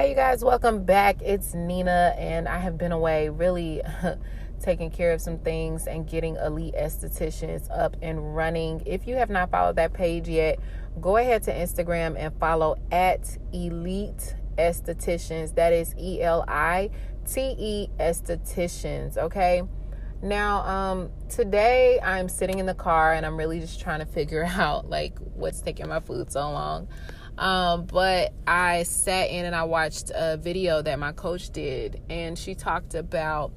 Hey, you guys, welcome back. It's Nina, and I have been away really taking care of some things and getting Elite Estheticians up and running. If you have not followed that page yet, go ahead to Instagram and follow at Elite Estheticians. That is E L I T E Estheticians, okay? Now, um, today I'm sitting in the car and I'm really just trying to figure out like what's taking my food so long. Um, but I sat in and I watched a video that my coach did, and she talked about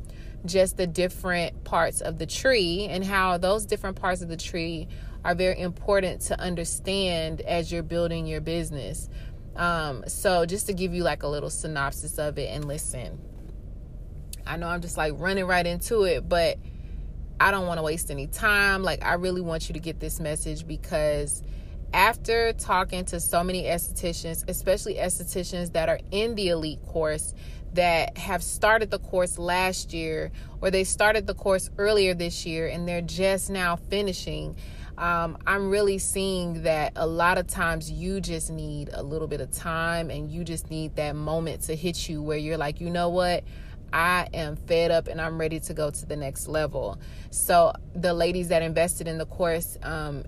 just the different parts of the tree and how those different parts of the tree are very important to understand as you're building your business. Um, so, just to give you like a little synopsis of it, and listen, I know I'm just like running right into it, but I don't want to waste any time. Like, I really want you to get this message because after talking to so many estheticians, especially estheticians that are in the elite course that have started the course last year or they started the course earlier this year and they're just now finishing, um, I'm really seeing that a lot of times you just need a little bit of time and you just need that moment to hit you where you're like, you know what? I am fed up and I'm ready to go to the next level. So, the ladies that invested in the course, um,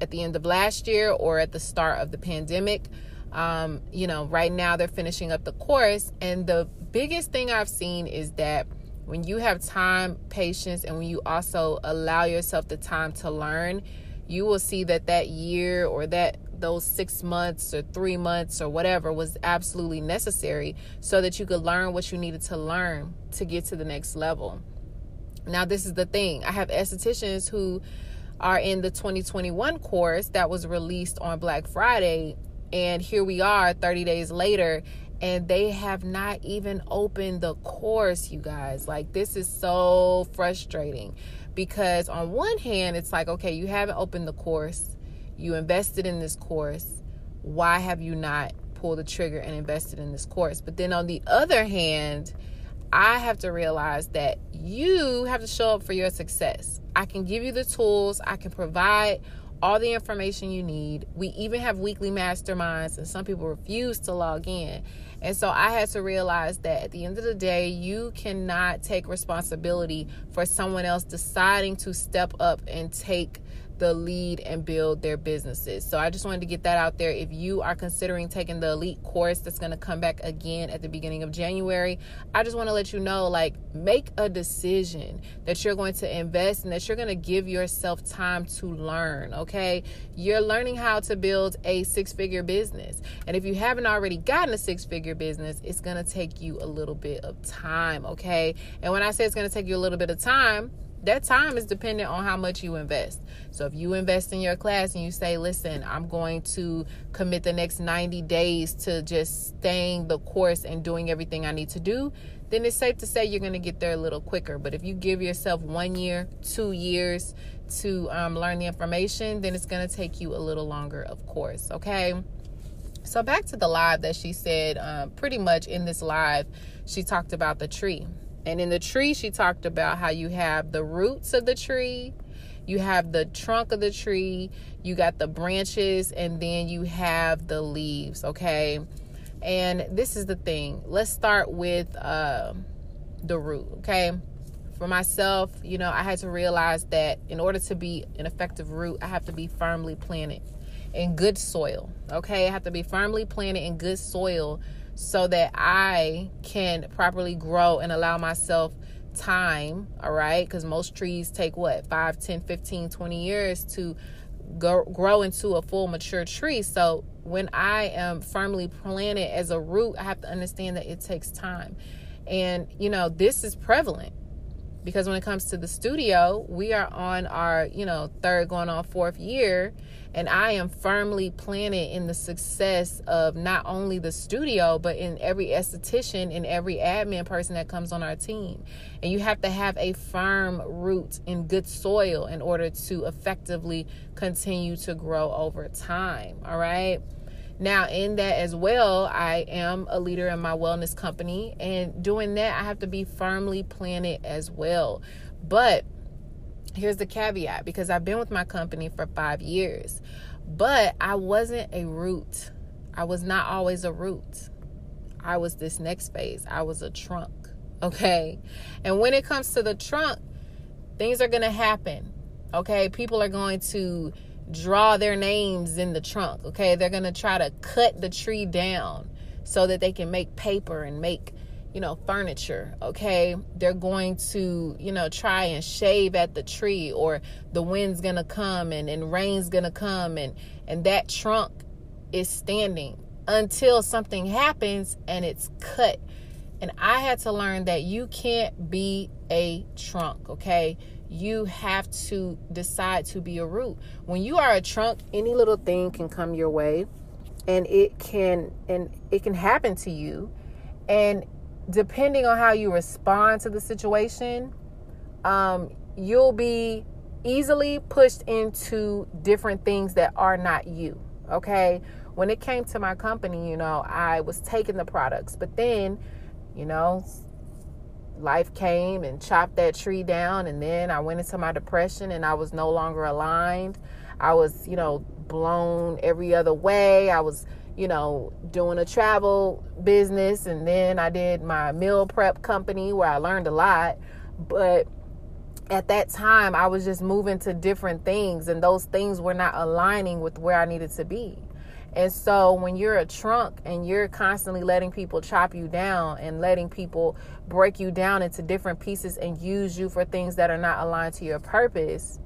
at the end of last year or at the start of the pandemic. Um, you know, right now they're finishing up the course. And the biggest thing I've seen is that when you have time, patience, and when you also allow yourself the time to learn, you will see that that year or that those six months or three months or whatever was absolutely necessary so that you could learn what you needed to learn to get to the next level. Now, this is the thing I have estheticians who are in the 2021 course that was released on Black Friday. And here we are 30 days later, and they have not even opened the course, you guys. Like, this is so frustrating because, on one hand, it's like, okay, you haven't opened the course, you invested in this course. Why have you not pulled the trigger and invested in this course? But then on the other hand, I have to realize that you have to show up for your success. I can give you the tools, I can provide all the information you need. We even have weekly masterminds, and some people refuse to log in. And so I had to realize that at the end of the day, you cannot take responsibility for someone else deciding to step up and take the lead and build their businesses. So I just wanted to get that out there. If you are considering taking the elite course that's going to come back again at the beginning of January, I just want to let you know like make a decision that you're going to invest and that you're going to give yourself time to learn, okay? You're learning how to build a six-figure business. And if you haven't already gotten a six-figure business, it's going to take you a little bit of time, okay? And when I say it's going to take you a little bit of time, that time is dependent on how much you invest. So if you invest in your class and you say, listen, I'm going to commit the next 90 days to just staying the course and doing everything I need to do, then it's safe to say you're going to get there a little quicker. But if you give yourself one year, two years to um, learn the information, then it's going to take you a little longer, of course. Okay. So back to the live that she said, um, pretty much in this live, she talked about the tree and in the tree, she talked about how you have the roots of the tree, you have the trunk of the tree, you got the branches, and then you have the leaves, okay? And this is the thing. Let's start with uh, the root, okay? For myself, you know, I had to realize that in order to be an effective root, I have to be firmly planted in good soil, okay? I have to be firmly planted in good soil so that I can properly grow and allow myself time, all right? Because most trees take what, 5, 10, 15, 20 years to grow into a full mature tree. So when I am firmly planted as a root, I have to understand that it takes time. And, you know, this is prevalent because when it comes to the studio, we are on our, you know, third going on fourth year and I am firmly planted in the success of not only the studio but in every esthetician and every admin person that comes on our team. And you have to have a firm root in good soil in order to effectively continue to grow over time, all right? Now, in that as well, I am a leader in my wellness company, and doing that, I have to be firmly planted as well. But here's the caveat because I've been with my company for five years, but I wasn't a root. I was not always a root. I was this next phase. I was a trunk. Okay. And when it comes to the trunk, things are to happen. Okay. People are going to draw their names in the trunk. Okay. They're going to try to cut the tree down so that they can make paper and make you know, furniture, okay? They're going to, you know, try and shave at the tree or the wind's going to come and, and rain's going to come and and that trunk is standing until something happens and it's cut. And I had to learn that you can't be a trunk, okay? You have to decide to be a root. When you are a trunk, any little thing can come your way and it can and it can happen to you and depending on how you respond to the situation, um, you'll be easily pushed into different things that are not you. Okay. When it came to my company, you know, I was taking the products, but then, you know, life came and chopped that tree down. And then I went into my depression and I was no longer aligned. I was, you know, blown every other way. I was, you know, doing a travel business and then I did my meal prep company where I learned a lot. But at that time, I was just moving to different things and those things were not aligning with where I needed to be. And so when you're a trunk and you're constantly letting people chop you down and letting people break you down into different pieces and use you for things that are not aligned to your purpose,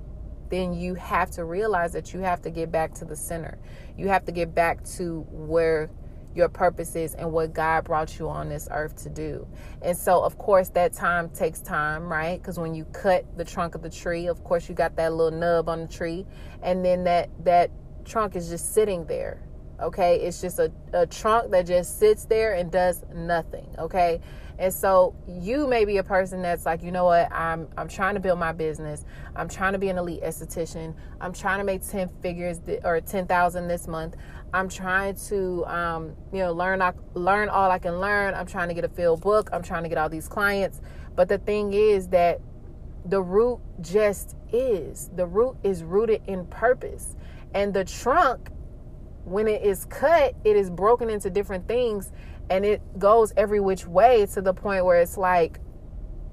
then you have to realize that you have to get back to the center. You have to get back to where your purpose is and what God brought you on this earth to do. And so, of course, that time takes time, right? Because when you cut the trunk of the tree, of course, you got that little nub on the tree, and then that that trunk is just sitting there. Okay, it's just a, a trunk that just sits there and does nothing. Okay, and so you may be a person that's like, you know what, I'm I'm trying to build my business. I'm trying to be an elite esthetician. I'm trying to make 10 figures or 10,000 this month. I'm trying to um, you know, learn I, learn all I can learn. I'm trying to get a field book. I'm trying to get all these clients. But the thing is that the root just is. The root is rooted in purpose. And the trunk when it is cut, it is broken into different things and it goes every which way to the point where it's like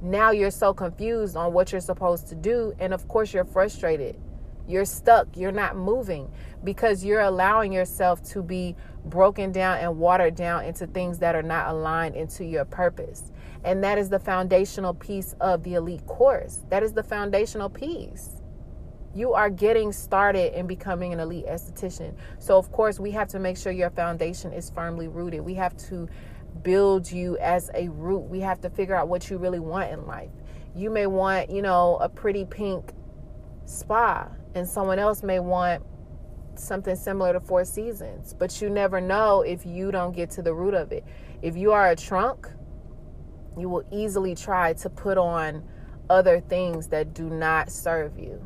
now you're so confused on what you're supposed to do and of course you're frustrated. You're stuck. You're not moving because you're allowing yourself to be broken down and watered down into things that are not aligned into your purpose. And that is the foundational piece of the elite course. That is the foundational piece you are getting started in becoming an elite esthetician. So, of course, we have to make sure your foundation is firmly rooted. We have to build you as a root. We have to figure out what you really want in life. You may want, you know, a pretty pink spa, and someone else may want something similar to Four Seasons, but you never know if you don't get to the root of it. If you are a trunk, you will easily try to put on other things that do not serve you.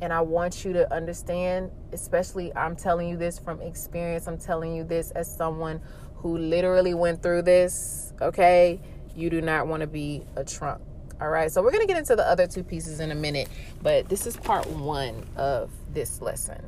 And I want you to understand, especially I'm telling you this from experience, I'm telling you this as someone who literally went through this, okay? You do not want to be a trunk. All right, so we're going to get into the other two pieces in a minute, but this is part one of this lesson.